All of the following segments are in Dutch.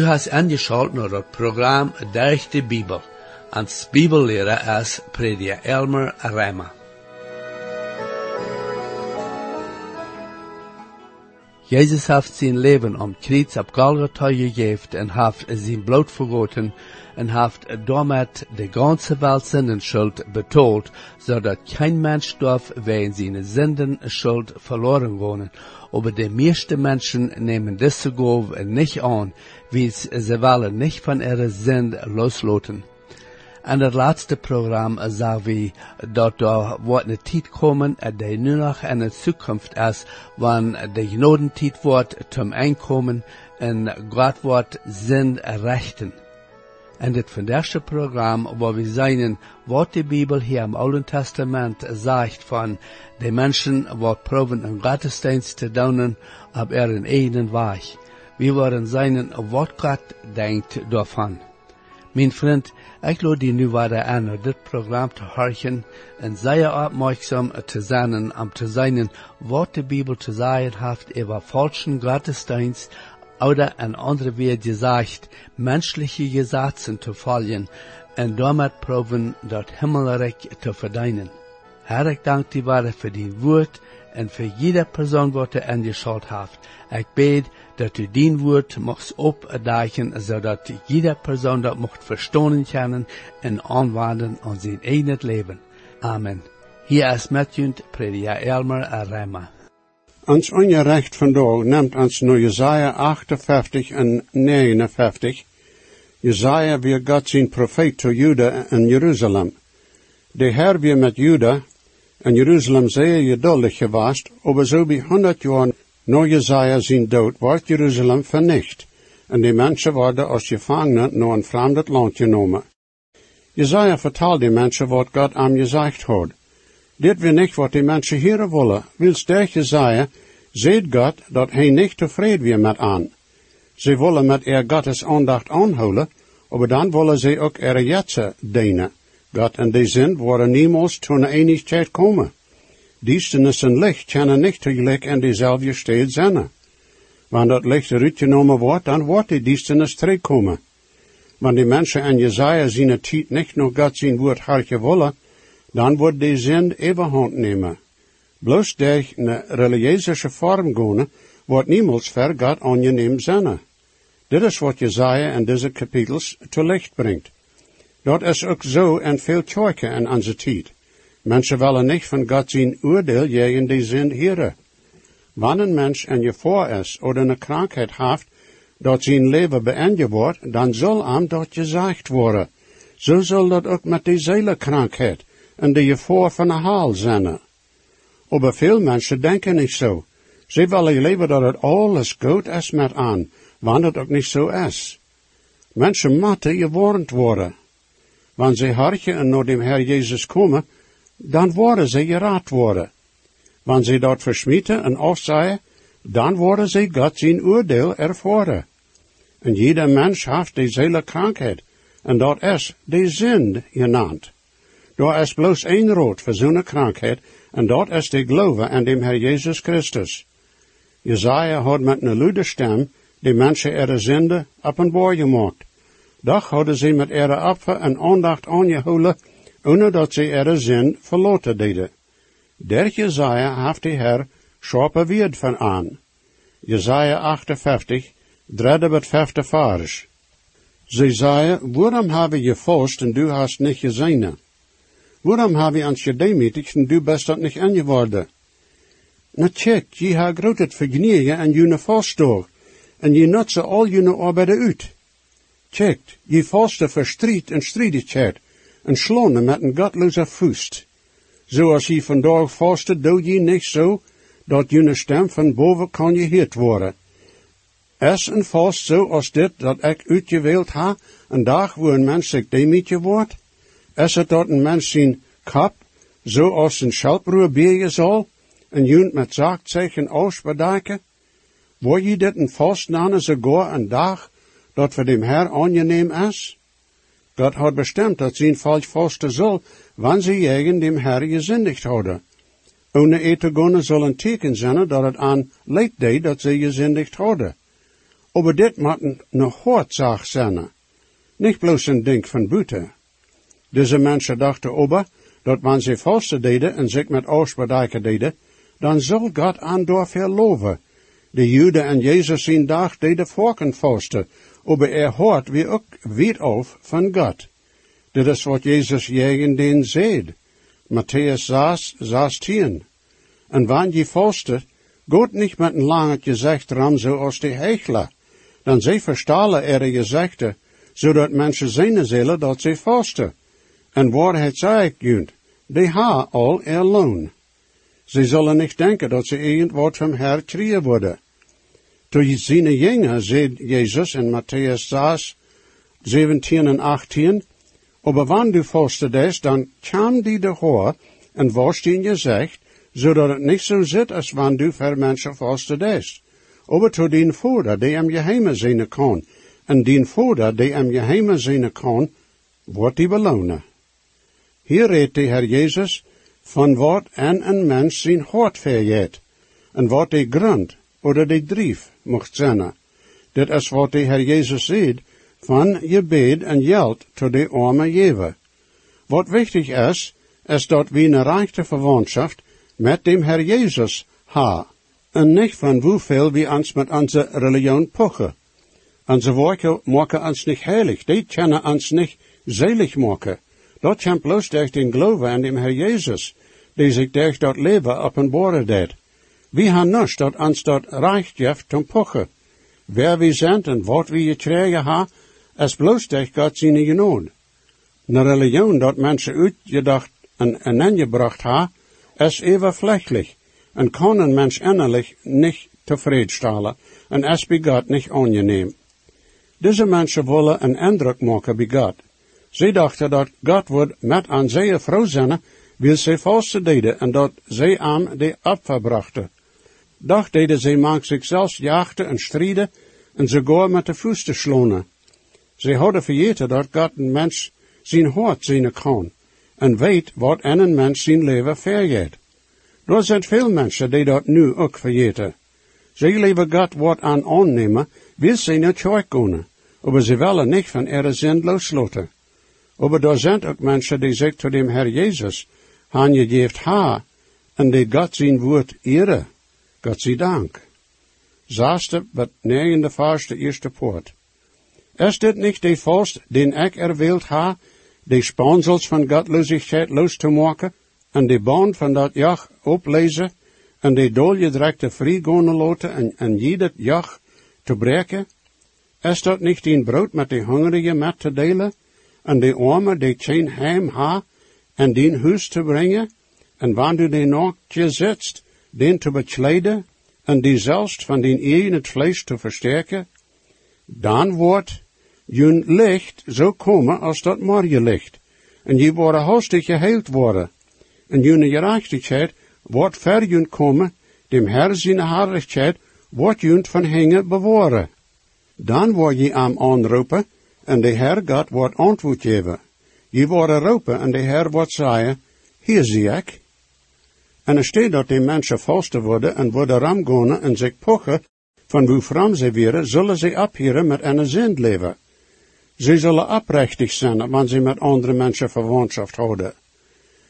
Du hast angeschaltet naar het programma Durch de Bibel. Als Bibellehrer is Prediger Elmer Rema. Jezus heeft zijn leven om Kreuz op Golgotha gegeven en heeft zijn bloed vergoten en heeft damit de ganze Welt Sündenschuld betoeld, zodat kein Mensch darf wegen seine Sünden Schuld verloren wohnen. Aber die meisten Menschen nehmen diese Gabe nicht an, wie sie wollen nicht von ihrer Sünde losloten. En het laatste programma zagen we dat er wordt een tijd komen die nu nog in de toekomst is, wanneer de genodentijd wordt zum Einkommen en God wordt zin rechten. En dit vandaagste programma waar we zijn wat de Bibel hier im Oude Testament zegt van de mensen wat proben een godsdienst te doen op ihren eigen weg. We worden zijn wat God denkt daarvan. Mijn vriend, ik lood die nu weer aan om dit programma te horen en zeer opmerkzaam te zijn om te zijn wat de Bibel te zeggen heeft over falschen godsdienst oder an andere wird gesagt, menschliche Gesetze zu folgen und damit proben, dort Himmelreich zu verdienen. Herr, ich danke dir für die Wort und für jede Person, die du angeschaut hast. Ich bete, dass du dein Wort machst opdagen, zodat jede Person dat mocht verstehen können und anwenden an sein eigenes Leben. Amen. Hier ist Matthew Prediger Elmer Rema. Ons onrecht vandaag neemt ons naar Jesaja 58 en 59. Jesaja weer God zijn profeet to Juda en Jeruzalem. De Heer weer met Juda en Jeruzalem zeer geduldig geweest, over zo bij honderd jaar na Jesaja zijn dood wordt Jeruzalem vernicht en die mensen worden als gevangenen naar een vreemd land genomen. Jesaja vertelt die mensen wat God aan gezegd had. Dit wil niet wat die mensen hier willen. Wil sterk Jesaja, ziet God dat hij niet tevreden weer met aan. Ze willen met er Gottes aandacht aanhouden, maar dan willen ze ook er jetsen dienen. God en die zin worden niemals tot een eenigheid komen. Duisternis en licht kunnen niet tegelijk in dezelfde stad zijn. Wanneer dat licht eruit genomen wordt, dan wordt die duisternis terugkomen. Wanneer die mensen en Jezaja zijn tijd niet nog God zijn woord hartje willen, dan wordt die zin overhand nemen. Bloos durch een religieuze vorm gaan, wordt niemals ver God aangeneem zijn. Dit is wat Jezaja in deze kapitels te licht brengt. Dat is ook zo in veel kerken in onze tijd. Mensen willen niet van God zijn oordeel in die zin heren. Wanneer een mens in je voor is, of een krankheid heeft, dat zijn leven beëindigd wordt, dan zal hem dat gezegd worden. Zo zal dat ook met die zelenkrankheid en de voor van de haal zijn. Maar veel mensen denken niet zo. Ze willen leven dat het alles goed is met aan, wanneer het ook niet zo is. Mensen moeten gewarnd worden. Wanneer ze hartje en naar de Heer Jezus komen, dan worden ze geraad worden. Wanneer ze dat versmieten en afzaaien, dan worden ze God zijn oordeel ervoeren. En jeder mens heeft deze krankheid, en dat is de zin genaamd. Daar is bloos één rood voor zo'n krankheid, en dat is de geloof aan de Heer Jezus Christus. Jezaja had met een luide stem de mensen ihre zinde openbaar gemaakt. Doch hadden ze met ihre apfer en aandacht aangehouden, ohne dat ze ihre zin verloten deden. Der Jezaja heeft de Heer schape weerd van aan. Jezaja 58, derde bet vijfde vers. Ze zei, waarom hebben je vast en du hast niet gezien? Waarom heb je ons gedemütigt en du bist dat niet angeworden? Na check, je ha groot vergenieren en je vastdag, en je nutze al je arbeid uit. Check, je vaste verstriet en stridigheid, en slonen met een godloze voest. Zoals je vandaag vaste, doe je niet zo, dat je stem van boven kan je gehoord worden. Es en vast zo als dit, dat ik uitgewild ha, een dag waar een mens zich demetje wordt? Is het dat een mens zijn kap, zo als een schelproer bieren zal, en junt met zaakzeichen ausbedaken? Word je dit een vast nanen sogar een dag, dat voor dem Herr aangeneem is? God had bestemd dat zijn falsch vaste zal, wanneer ze jegen dem Herr gezindigd hadden. Ohne ete zal een teken zijn dat het aan leed deed dat ze gezindigd hadden. Aber dit moeten nog hoortzag zijn. Niet bloos een ding van buiten. Deze mensen dachten ober, dat wanneer ze vasten deden en zich met oorsbedijken deden, dan zal God aan door veel loven. De Joden en Jezus in dag deden volken vasten, aber er hoort wie ook weet of van God. Dit is wat Jezus in den zeed. Matthäus 6, 16. En wanneer je vasten, Gott niet met een lange gezicht ram zoals de hechler. Dan zij verstalen er gezichten, zodat mensen zien zullen dat ze vasten. En het zij junt, die ha al er loon. Ze zullen niet denken dat ze irgend wat van Herr kriegen worden. Toen zijn jongen, zei Jezus in Matthäus 6, 17 en 18, aber wann du vasten des, dan kam die de hoor en was je zegt, zodat het niet zo zit als wanneer du voor mensen vasten des. Aber to dien vader die hem je heime zien kan, en dien vader die hem je heime zien kan, wordt die belonen. Hier redt de Heer Jezus van wat en een mens zijn hart verjeet, en wat de grond oder de drief mocht zijn. Dit is wat de Heer Jezus zegt van je bed en geld tot de arme geven. Wat wichtig is, is dat we een reichte verwantschap met dem Herr Jezus ha, en niet van hoeveel we ons met onze religion pochen. Onze woorden maken ons niet heilig, die kunnen ons niet zelig maken. Dat kan bloos durch den Glauben aan dem Herr Jezus, die zich durch dat leven openbaren deed. We han nichts dat ons dat recht geeft zum pochen. Wer we zijn en wat we gekregen ha, is bloos durch God zijn genood. Een religion dat mensen uitgedacht en, en ingebracht ha, is evenvlechtlich en kan een mens innerlich niet tevredenstellen en is bij God niet aangenehm. Deze mensen willen een indruk maken bij God. Ze dachten dat God would met aan zij vrouw zijn, wil zij valse deden en dat zij aan de opfer brachten. Doch deden zij maak zichzelf jachten en strijden en ze goor met de voeten slonen. Ze hadden vergeten dat God een mens zijn hart zien kan en weet wat in een mens zijn leven vergeet. Er zijn veel mensen die dat nu ook vergeten. Ze leven God wat aan aannemen, wil ze niet gaan, maar ze willen niet van ihre zin loslaten. Maar er zijn ook mensen die zich tot dem Herr Jezus han geeft ha, en die God zijn woord ere. God zij dank. Zaaste, wat vers de eerste poort. Is dit niet de vorst, den ik erwählt ha, de sponsels van Gottlosigkeit los te maken, en de band van dat jach oplezen, en de dolgedrekte vriegonen loten, en, en jeder jach te breken? Is dat niet een brood met de hongerige met te delen, en de arme die geen heim ha, en die huis te brengen, en du de nachtje zit, den te bekleden, en die zelfs van die eigen het vlees te versterken, dan wordt jun licht zo komen als dat morgenlicht, en je worden hastig geheild worden, en jun gerechtigheid wordt ver komen, dem Herr zijn herrlichkeit wordt jun van hingen bewaren. Dan word je aan aanroepen, en de Heer God wordt antwoord geven. Je wordt roepen, en de Heer wordt zeggen, hier zie ik. En er staat dat die mensen vasten worden en worden ramgonen en zich pochen, van hoe vram ze weer, zullen ze abhieren met een zin leven. Ze zullen oprechtig zijn, wanneer ze met andere mensen verwantschap houden.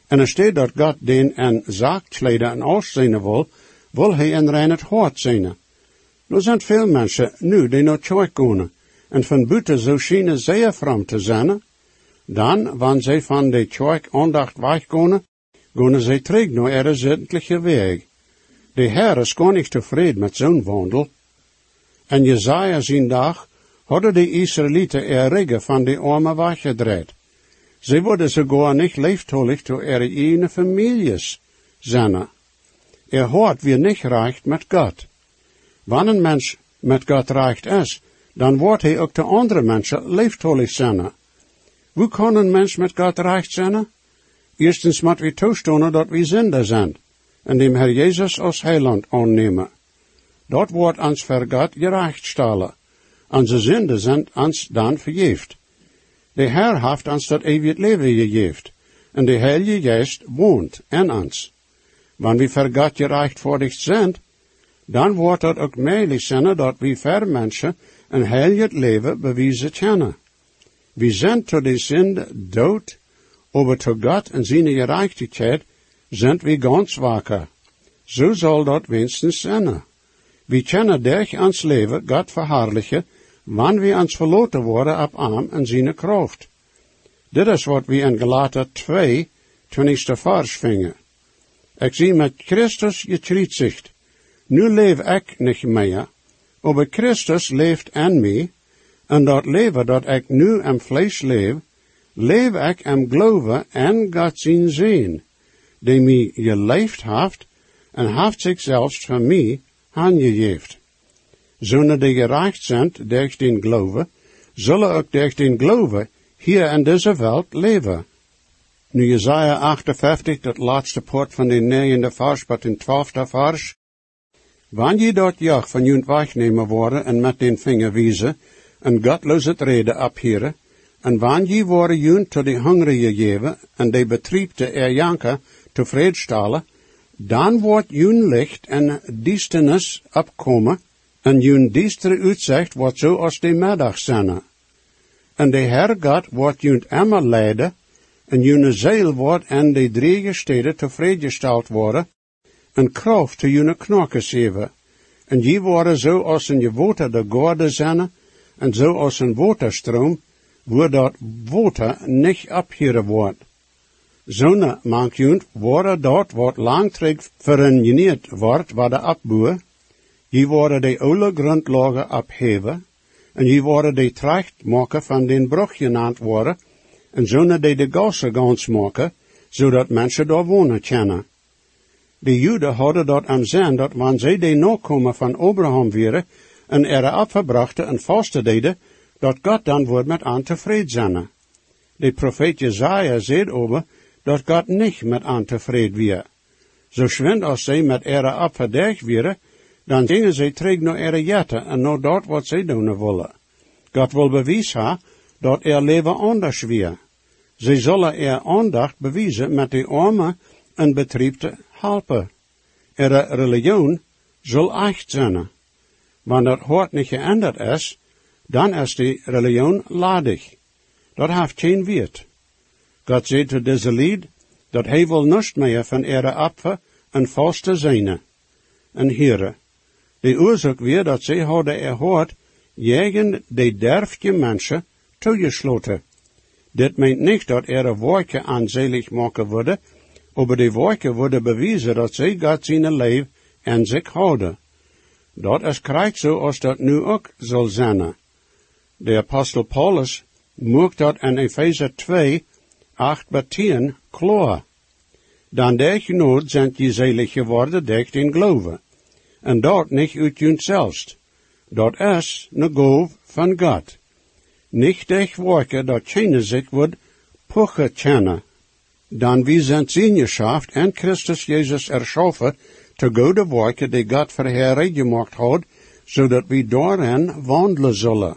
En er staat dat God den en zaakkleden en auszien wil, wil hij in rein het hart zijn. Er zijn veel mensen nu die naar kerk gaan, en van buiten zo schijnen zeer vram te zijn. Dan, wanneer zij van de kerk aandacht weggaan, gaan zij terug naar ihre zedelijke weg. De Heer is gar niet tevreden met zo'n wandel. En Jezaja zijn dag hadden de Israëlieten er van de arme weggedraaid. Ze worden sogar niet leeftolig door ihre eigen families zijn. Er hoort weer niet reicht met God. Wanneer een mens met God reicht is, dan wordt hij ook de andere mensen leeftolig zijn. Hoe kan een mens met God reicht zijn? Eerstens moet we toestaan dat we zinder zijn, en dem Herr Jezus als heiland aannemen. Dat wordt ons voor God gerecht stellen. Onze zinden zijn ons dan vergeeft. De Herr heeft ons dat eeuwig leven gegeven, en de Heilige Geest woont in ons. Wanneer we God gerechtvaardigd zijn, dan wordt het ook mogelijk zijn dat we ver mensen een heel leven bewijzen kennen. We zijn tot de zonde dood, aber tot God en zijn gerechtigheid zijn we ganz wakker. Zo zal dat wenigstens zijn. We kennen durch ans leven God verhaarlijken, wanneer we ans verloten worden op arm en zijn kracht. Dit is wat we in Galater 2, 20 vers vingen. Ik zie met Christus gekruisigd. Nu leef ik niet meer, maar Christus leeft in mij, en dat leven dat ik nu in vlees leef, leef ik in geloven en God zien zien, die mij geleefd heeft en heeft zich zelfs van mij aangegeven. Zonen die gereicht zijn durch den geloven, zullen ook durch den geloven hier in deze wereld leven. Nu Jesaja 58, dat laatste poort van de negende vers, maar in twaalfde vers. Wanneer je dat jacht van junt wegnemen worden en met den vinger wijzen, en godloze reden abheren, en wanneer worden junt tot de hongerige geven, en de betriebte erjanken tevredenstellen, dan wordt jun licht en diestenis opkomen, en jun diestere uitzicht wordt zo als de middag zijn. En de Herr God wordt junt immer leiden, en june ziel wordt en de drie steden tevreden worden, en kracht te june knokken geven. En je worden zo als een je water de gorde zijn, en zo als een waterstroom, waar dat water niet abheren wordt. Zonne mank junt worden dat wat langtrig verenigeerd wordt, waar de abboer, je worden de oude grondlagen abheven, en je worden de tracht maken van den brug genaamd worden, en zullen die de gassen gans maken, zodat mensen daar wonen kunnen. De Joden hadden dat aan zin dat wanneer zij de nakomen van Abraham waren en er afgebrachte en vaste deden, dat God dan wordt met aan tevreden zijn. De profeet Jezaja zei over dat God niet met aan tevreden weer. Zo schwind als zij met er afgedaagd waren, dan gingen zij terug naar er jetten en naar dat wat zij doen willen. God wil bewijzen dat er leven anders weer. Zij zullen er aandacht bewijzen met de arme en betriebte helpen. Er religion zal echt zijn. Wanneer het hart niet geändert is, dan is die religion ladig. Dat heeft geen wiert. God zei te deze lied, dat hij wil niets meer van ere apfe en vaste zijne. En heren, de oorzaak weer dat zij hadden erhoord, jegen de derfje mensen toegesloten. Dit meint niet dat er woordje aanzelig maken worden, maar de woordje worden bewezen dat zij God zijn leven en zich houden. Dat is krijgt zo als dat nu ook zal zijn. De apostel Paulus maakt dat in Epheser 2, 8 bij 10 klaar. Dan der genood zijn je zelig geworden durch in geloven. En dat niet uit jezelfs. Dat is een goof van God nicht echt werken dat keine zich wordt puche kennen. Dan wie zijn Sinjeschaft en Christus Jezus erschaffen, te gode werken die God verheerlijk gemacht had, zodat we daarin wandelen zullen.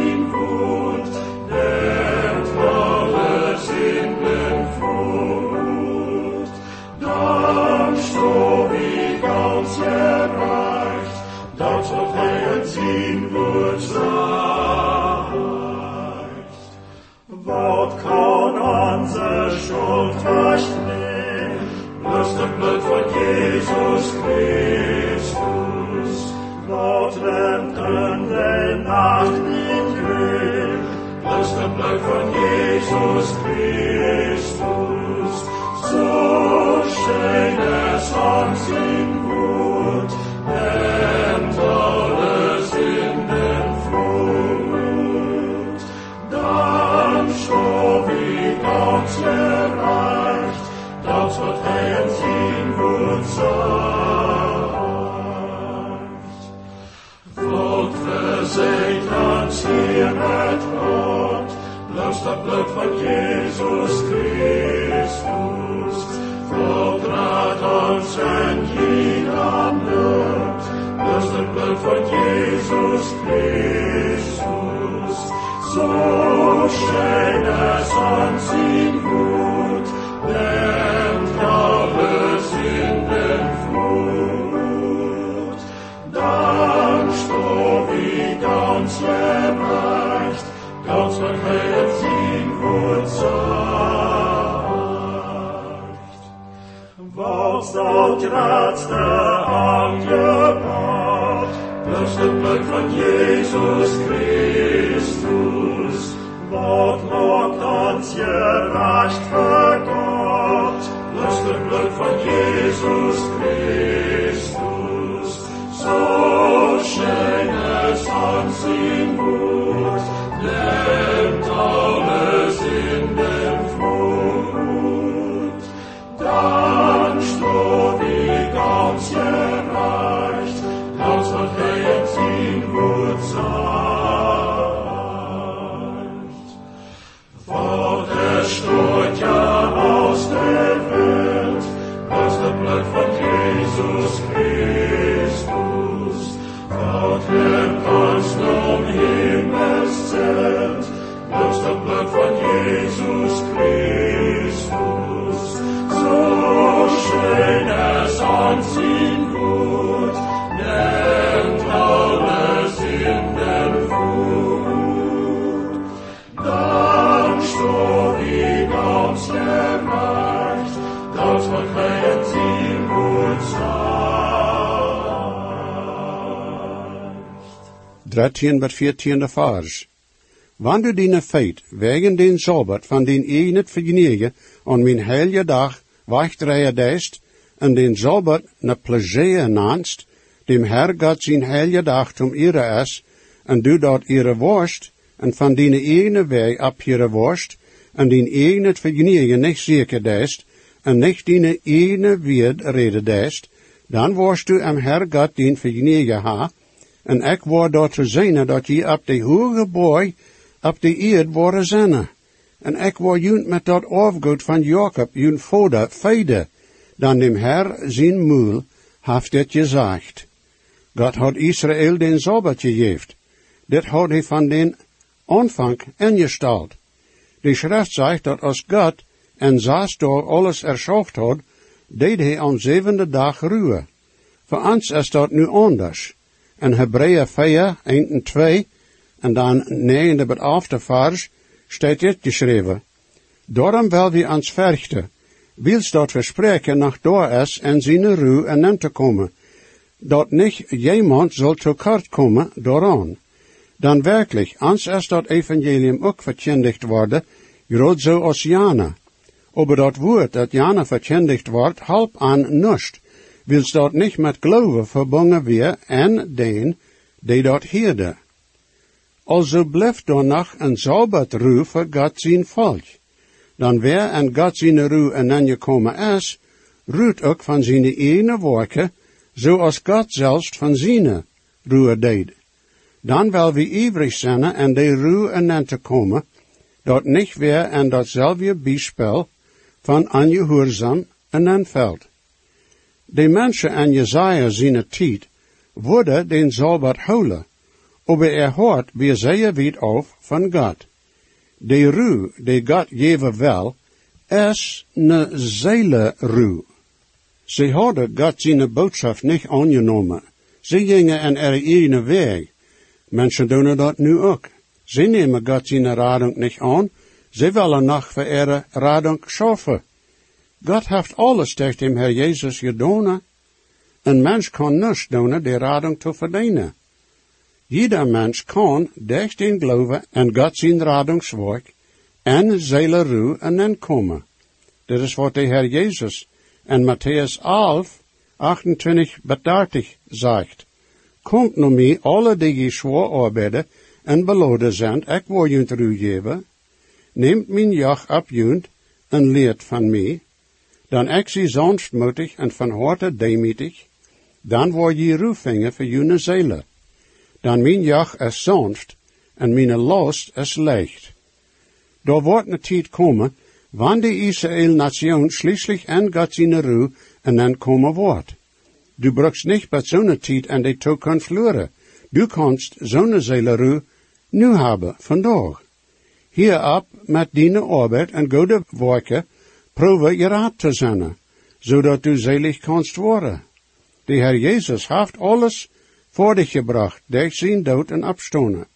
Christus. So schön es uns in schön es uns ihm gut, dort kratzte angebracht, bloß das Blut von Jesus Christus, wat macht uns gerecht für Gott, bloß das Blut von Jesus Christus, so schön es uns ihm gut, erreicht, Haus und Herz in Ruhe 13 bij 14 vers. Wanneer dine feit wegen den Sabbat van den enet vergnegen aan mijn heilige dag wachtrijden deist, en den Sabbat ne plezier naanst, dem Herr Gott zijn heilige dag zum ihre es, en du dort ihre worst, en van dine ene weg ab ihre worst, en den enet vergnegen nicht zeker deist, en nicht dine ene wird rede deist, dan worst du am Herr Gott den vergnegen ha, en ik word dort te zijn dat je op de hoge boy op de eerd worden zijn. En ik word junt met dat afgoed van Jacob, junt vader, feide, dan dem Herr zijn moel heeft dit gezegd. God had Israël den Sabbat gegeven. Dit had hij van den aanvang ingesteld. De schrift zegt dat als God en zes dag alles erschaft had, deed hij aan zevende dag ruwe. Voor ons is dat nu anders. En Hebreeën 4, 1 en 2, en dan 9 bij after vers, staat dit geschreven. Daarom wil we ons verchten, wils dat we nach door is en zijn ruw en nem te komen, dat niet jemand zal tekort komen daaraan. Dan werkelijk, ans is dat evangelium ook verkündigt worden, groot zo als Jana. Aber dat woord dat Jana verkündigt wordt, halb aan nust, wils dat niet met geloven verbonden weer en den, die dat hierde. Also blijft dan nog een Sabbat ruw voor God zijn volk. Dan weer en God zijn ruw en dan gekomen is, ruwt ook van zijn ene werken, zoals God zelfs van zijn ruw deed. Dan wil we ivrig zijn en de ruw en te komen, dat niet weer en datzelfde biespel van ongehoorzaam en dan veld. De mensen en Jezaja zijn tijd worden den Sabbat houden, aber er hoort weer zeer weit auf van God. De ruw, de God geven wel, is ne zeile ruw. Ze hadden God zijn boodschap niet aangenomen. Ze gingen en er ene weg. Mensen doen dat nu ook. Ze nemen God zijn radung niet aan. Ze willen nog voor radung schaffen. God heeft alles tegen dem Herr Jezus gedaan. Een mens kan niets doen de radung te verdienen. Jeder mens kan durch den Glauben en God zijn radungswerk en zeile ruw en komen. Dit is wat de Herr Jezus en Matthäus 11, 28 bis 30 zegt. Komt nu mij alle die je zwaar arbeiden en beladen zijn, ik wil ruw geven. Neemt mijn joch op junt en leert van mij. Dan ik zie sanftmoedig en van harte demütig. Dan word je ruw vingen voor june zeile. dan mijn jach is zonft en mijn last is leicht. Da wordt een tijd komen, wanneer de Israël-nation schließlich en gaat zijn ruhe en dan komen wordt. Du brukst niet bij zo'n tijd en de toekomst verloren. Du kannst zo'n Seeleruhe nu hebben, vandaag. Hierop met die arbeid en goede werken, probeer je raad te zijn, zodat du selig kannst worden. De Heer Jezus heeft alles voor dich gebracht, durch zijn dood en opstonen.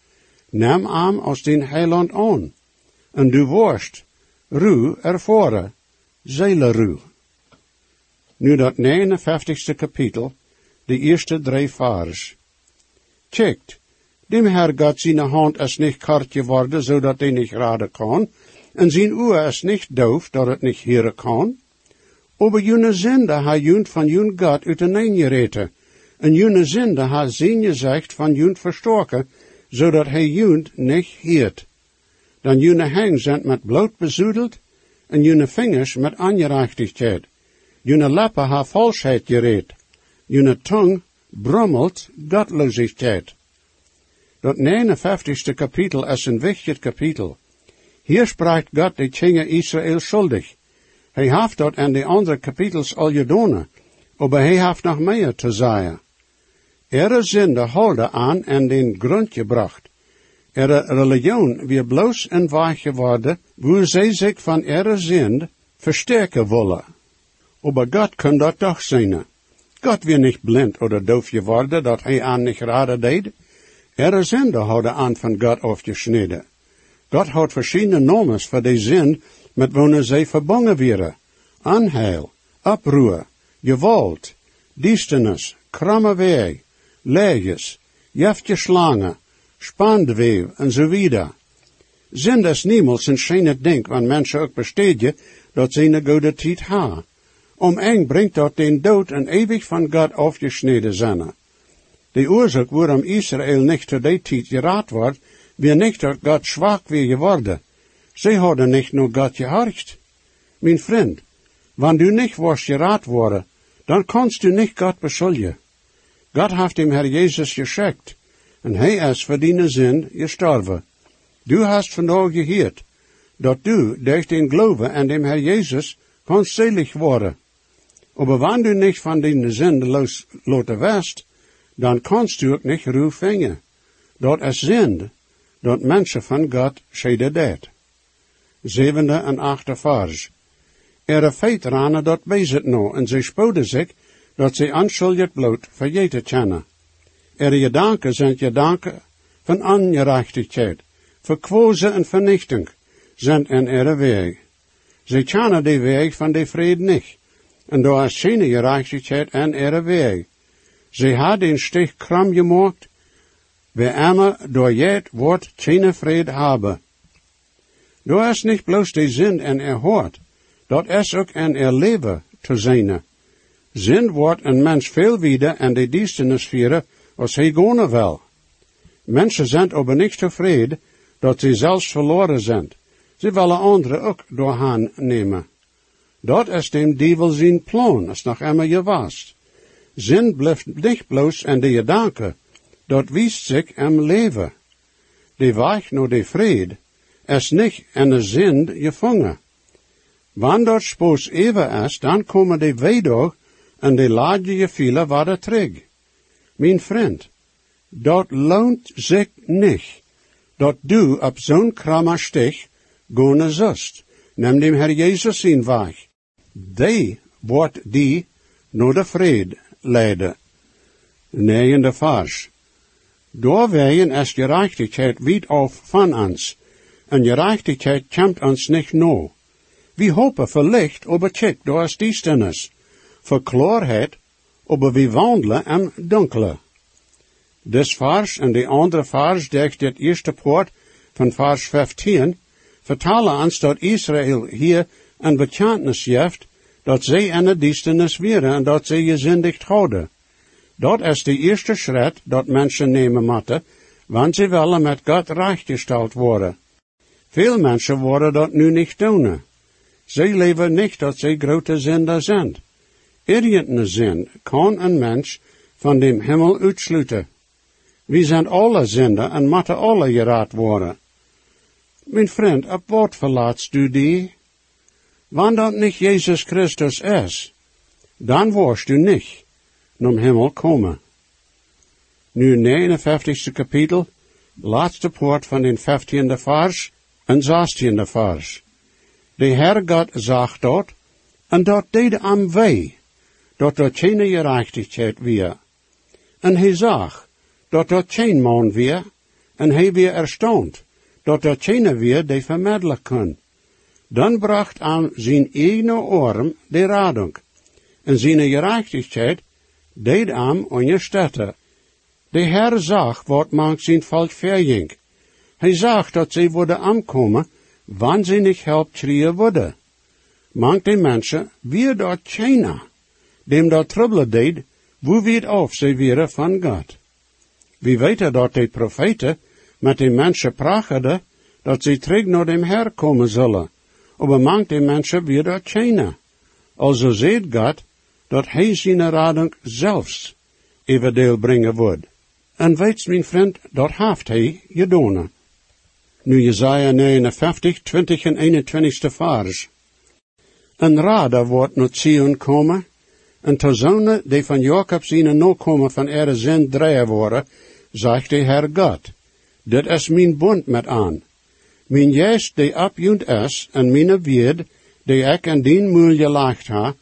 Neem aan als den heiland aan, en du worst, ruw ervoren, zeeleruw. Nu dat 59ste kapitel, de eerste drie vers. Checkt, dem Herr Gott zijn hand is niet kort geworden, zodat hij niet raden kan, en zijn oor is niet doof, dat het niet heren kan. Aber jene zinde ha junt van jun Gott uiteengereten, en jene zinde ha zijn gezegd van jun verstoken, zodat hij junt niet hiert. Dan jene hang zijn met bloot bezoedeld, en jene vingers met ongerechtigheid. Jene lippen ha valsheid gereed. Jene tong brummelt gottlosigheid. Dat 59ste kapitel is een wichtig kapitel. Hier spreekt God de Kinge Israël schuldig. Hij heeft dat in de andere kapitels al gedaan, maar hij heeft nog meer te zeggen. Ihre zinde holde aan en den grond gebracht. Ihre religion weer bloos en weich geworden, wo zij zich van ihre zind versterken willen. Aber God kan dat toch zijn. God weer niet blind oder doof geworden, dat hij aan niet raden deed. Ihre zinde houden aan van God afgesneden. God had verschillende nomes voor de zin met wonen zij verbangen werden. Aanheil, oproer, gewalt, diestenis, kramme wee, leges, jeftje slangen, spandweef en zo wieder. Zijn des niemals een schijne denk, want mensen ook besteden, dat ze een goede tijd ha. Om eng brengt dat den dood en eeuwig van God afgesneden zijn. De oorzaak waarom Israël niet tot die tijd geraad wordt, weer niet dat God zwak weer geworden. Zij hadden niet nur God gehorcht. Mijn vriend, wanneer du niet was geraad worden, dan kannst du niet God beschuldigen. God heeft dem Herr Jezus geschickt, en hij is voor die zin gestorven. Du hast vandaag gehoord, dat du durch den Glauben an dem Herr Jesus kannst selig worden. Aber wenn du nicht von den Sünden losloten wirst, dann kannst du auch nicht Ruhe fangen. Dat is Sünd, dat mensen van God scheiden deed. Zevende en achte vers. Er veteranen dat bezit nou, en zij spoeden zich, dat zij aanschuldigd bloot vergeten kennen. Er gedanken zijn gedanken van ongerechtigheid, verkwozen en vernichting, zijn in er weg. Zij kennen de weg van de vrede niet, en daar is geen gerechtigheid in er weg. Zij had den stich kram gemaakt, we immer door jet wordt geen vrede hebben. Daar is niet bloos de zin en er hoort, dat is ook in er leven te zijn. Zin wordt een mens veel wieder en de dienstenis vieren als hij gaan wil. Mensen zijn aber niet tevreden dat ze zelfs verloren zijn. Ze willen anderen ook door hen nemen. Dat is dem dievel zijn plan, is nog immer gewast. Zin blijft niet bloos en de gedanken, dat wiest zich em leven. De weg naar de vrede is niet in de zin gevangen. Wanneer dat spoos even is, dan komen de weedag en de laatste gevoelen worden terug. Mijn vriend, dat loont zich niet, dat du op zo'n krammer stich gone zust. Neem dem Herr Jezus in weg. Die wordt die naar de vrede leiden. Negende vers. Doorwegen is gerechtigheid weit auf ons, en gerechtigheid komt ons niet no. We hopen voor licht, aber check, door is duisternis. Voor aber we wandelen in dunkele. Des vers en de andere vers, durch dit eerste poort van vers 15, vertalen ons dat Israël hier een bekentenis heeft, dat zij in de duisternis waren en dat zij gezindigd houden. Dat is de eerste schritt dat mensen nemen moeten, want ze willen met God rechtgesteld worden. Veel mensen worden dat nu niet doen. Zij leven niet dat zij grote zinder zijn. Irgendeine zin kan een mens van dem Himmel uitsluiten. We zijn alle zinder en moeten alle geraad worden. Mijn vriend, op wat verlaatst du die? Wanneer dat niet Jezus Christus is, dan worst u niet naar Himmel komen. Nu 59 kapitel, laatste poort van den 15e vers en 16e vers. De Heer God zag dat, en dat deed am wij, dat er geen gerechtigheid weer. En hij zag, dat er geen man weer, en hij weer erstond, dat er geen weer die vermiddelen kon. Dan bracht aan zijn eigen arm de radung, en zijn gerechtigheid deed aan ondersteunen. De Heer zag wat mank zijn volk verging. Hij zag dat ze worden aankomen, waanzinnig help schreeuwen worden. Mank de mensen weer dat China, dem dat trouble deed, wo weet of ze weer van God. We weten dat de profeten met de mensen praten, dat ze terug naar dem Heer komen zullen. Maar mank de mensen weer dat China. Also zegt God, dat hij zijn rading zelfs even deel brengen wordt. En weet mijn vriend, dat heeft hij gedaan. Nu Jezaja 59, 20 en 21 vers. Een rader wordt naar Zion komen, en te zonen die van Jacob zijn no komen van ere zin draaien worden, zegt de Heer God. Dit is mijn bond met aan. Mijn jeest die opjunt is, en mijn weerd, die ik en dien moel gelaagd ha,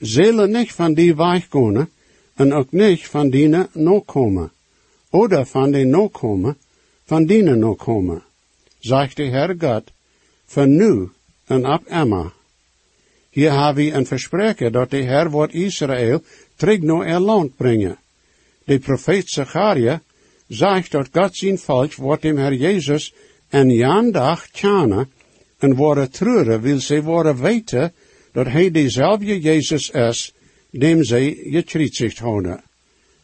zullen niet van die weichkomen, en ook niet van die no oder van de no komen, van dienen no komen, zegt de Heer God, van nu en ab Emma. Hier hebben we een verspreken dat de Heer wordt Israël terug naar er land brengen. De profeet Zacharia zegt dat God zijn volk wordt dem Heer Jezus en jan dag tjana en worden treuren wil ze worden weten dat hij dezelfde Jezus is, dem zij gekriezigd houden.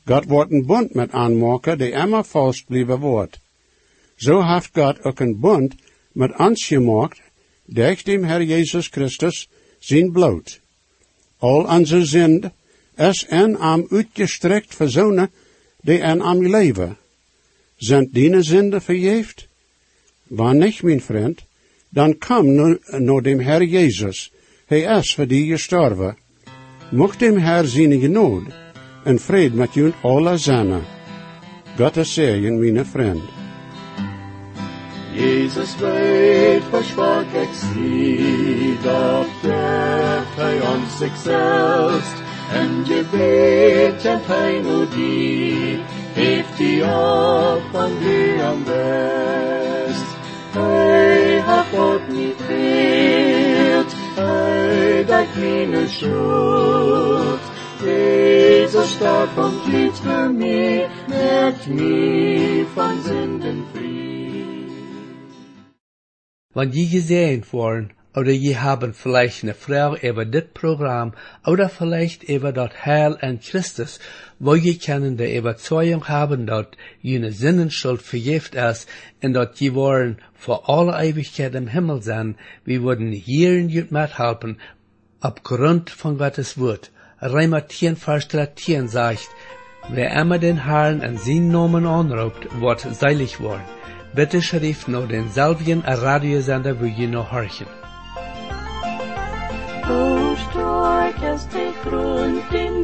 God wordt een bund met aanmaken die immer vals blijven wordt. Zo heeft God ook een bund met ons gemaakt, durch dem Herr Jesus Christus zijn bloed. Al onze zind is en am uitgestrekt verzonen die en am leven. Zijn die zinde verjeefd? Wanneer niet, mijn vriend, dan kom nu naar dem Herr Jezus. Hij is voor die gestorven. Mocht dem Herr zijn genode en vrede met jullie alle zijn. God is zegen, mijn vriend. Jesus weet, versprach ik zie, dat deft hij ons zichzelf, en je weet en hij nu die, heeft die op van wie am best. Hij hat God niet wild, meine schuld, Jesus starb und litt für mich, merkt mich von Sünden. Wenn je gesehen worden, oder je haben vielleicht eine Frau über das Programm, oder vielleicht über das Heil in Christus, wo je können die Überzeugung haben, dass jene Sinnenschuld vergift ist, und dass je wollen vor aller Ewigkeit im Himmel sein, wir würden hier in jut mithelfen, aufgrund von Gottes Wort. Reimer 10 Vers 13 sagt, wer immer den Herrn an seinen Namen anruft, wird seilig worden. Bitte schrift nur den selben Radiosender, wo je noch horchen. Hoe stark is de grond in.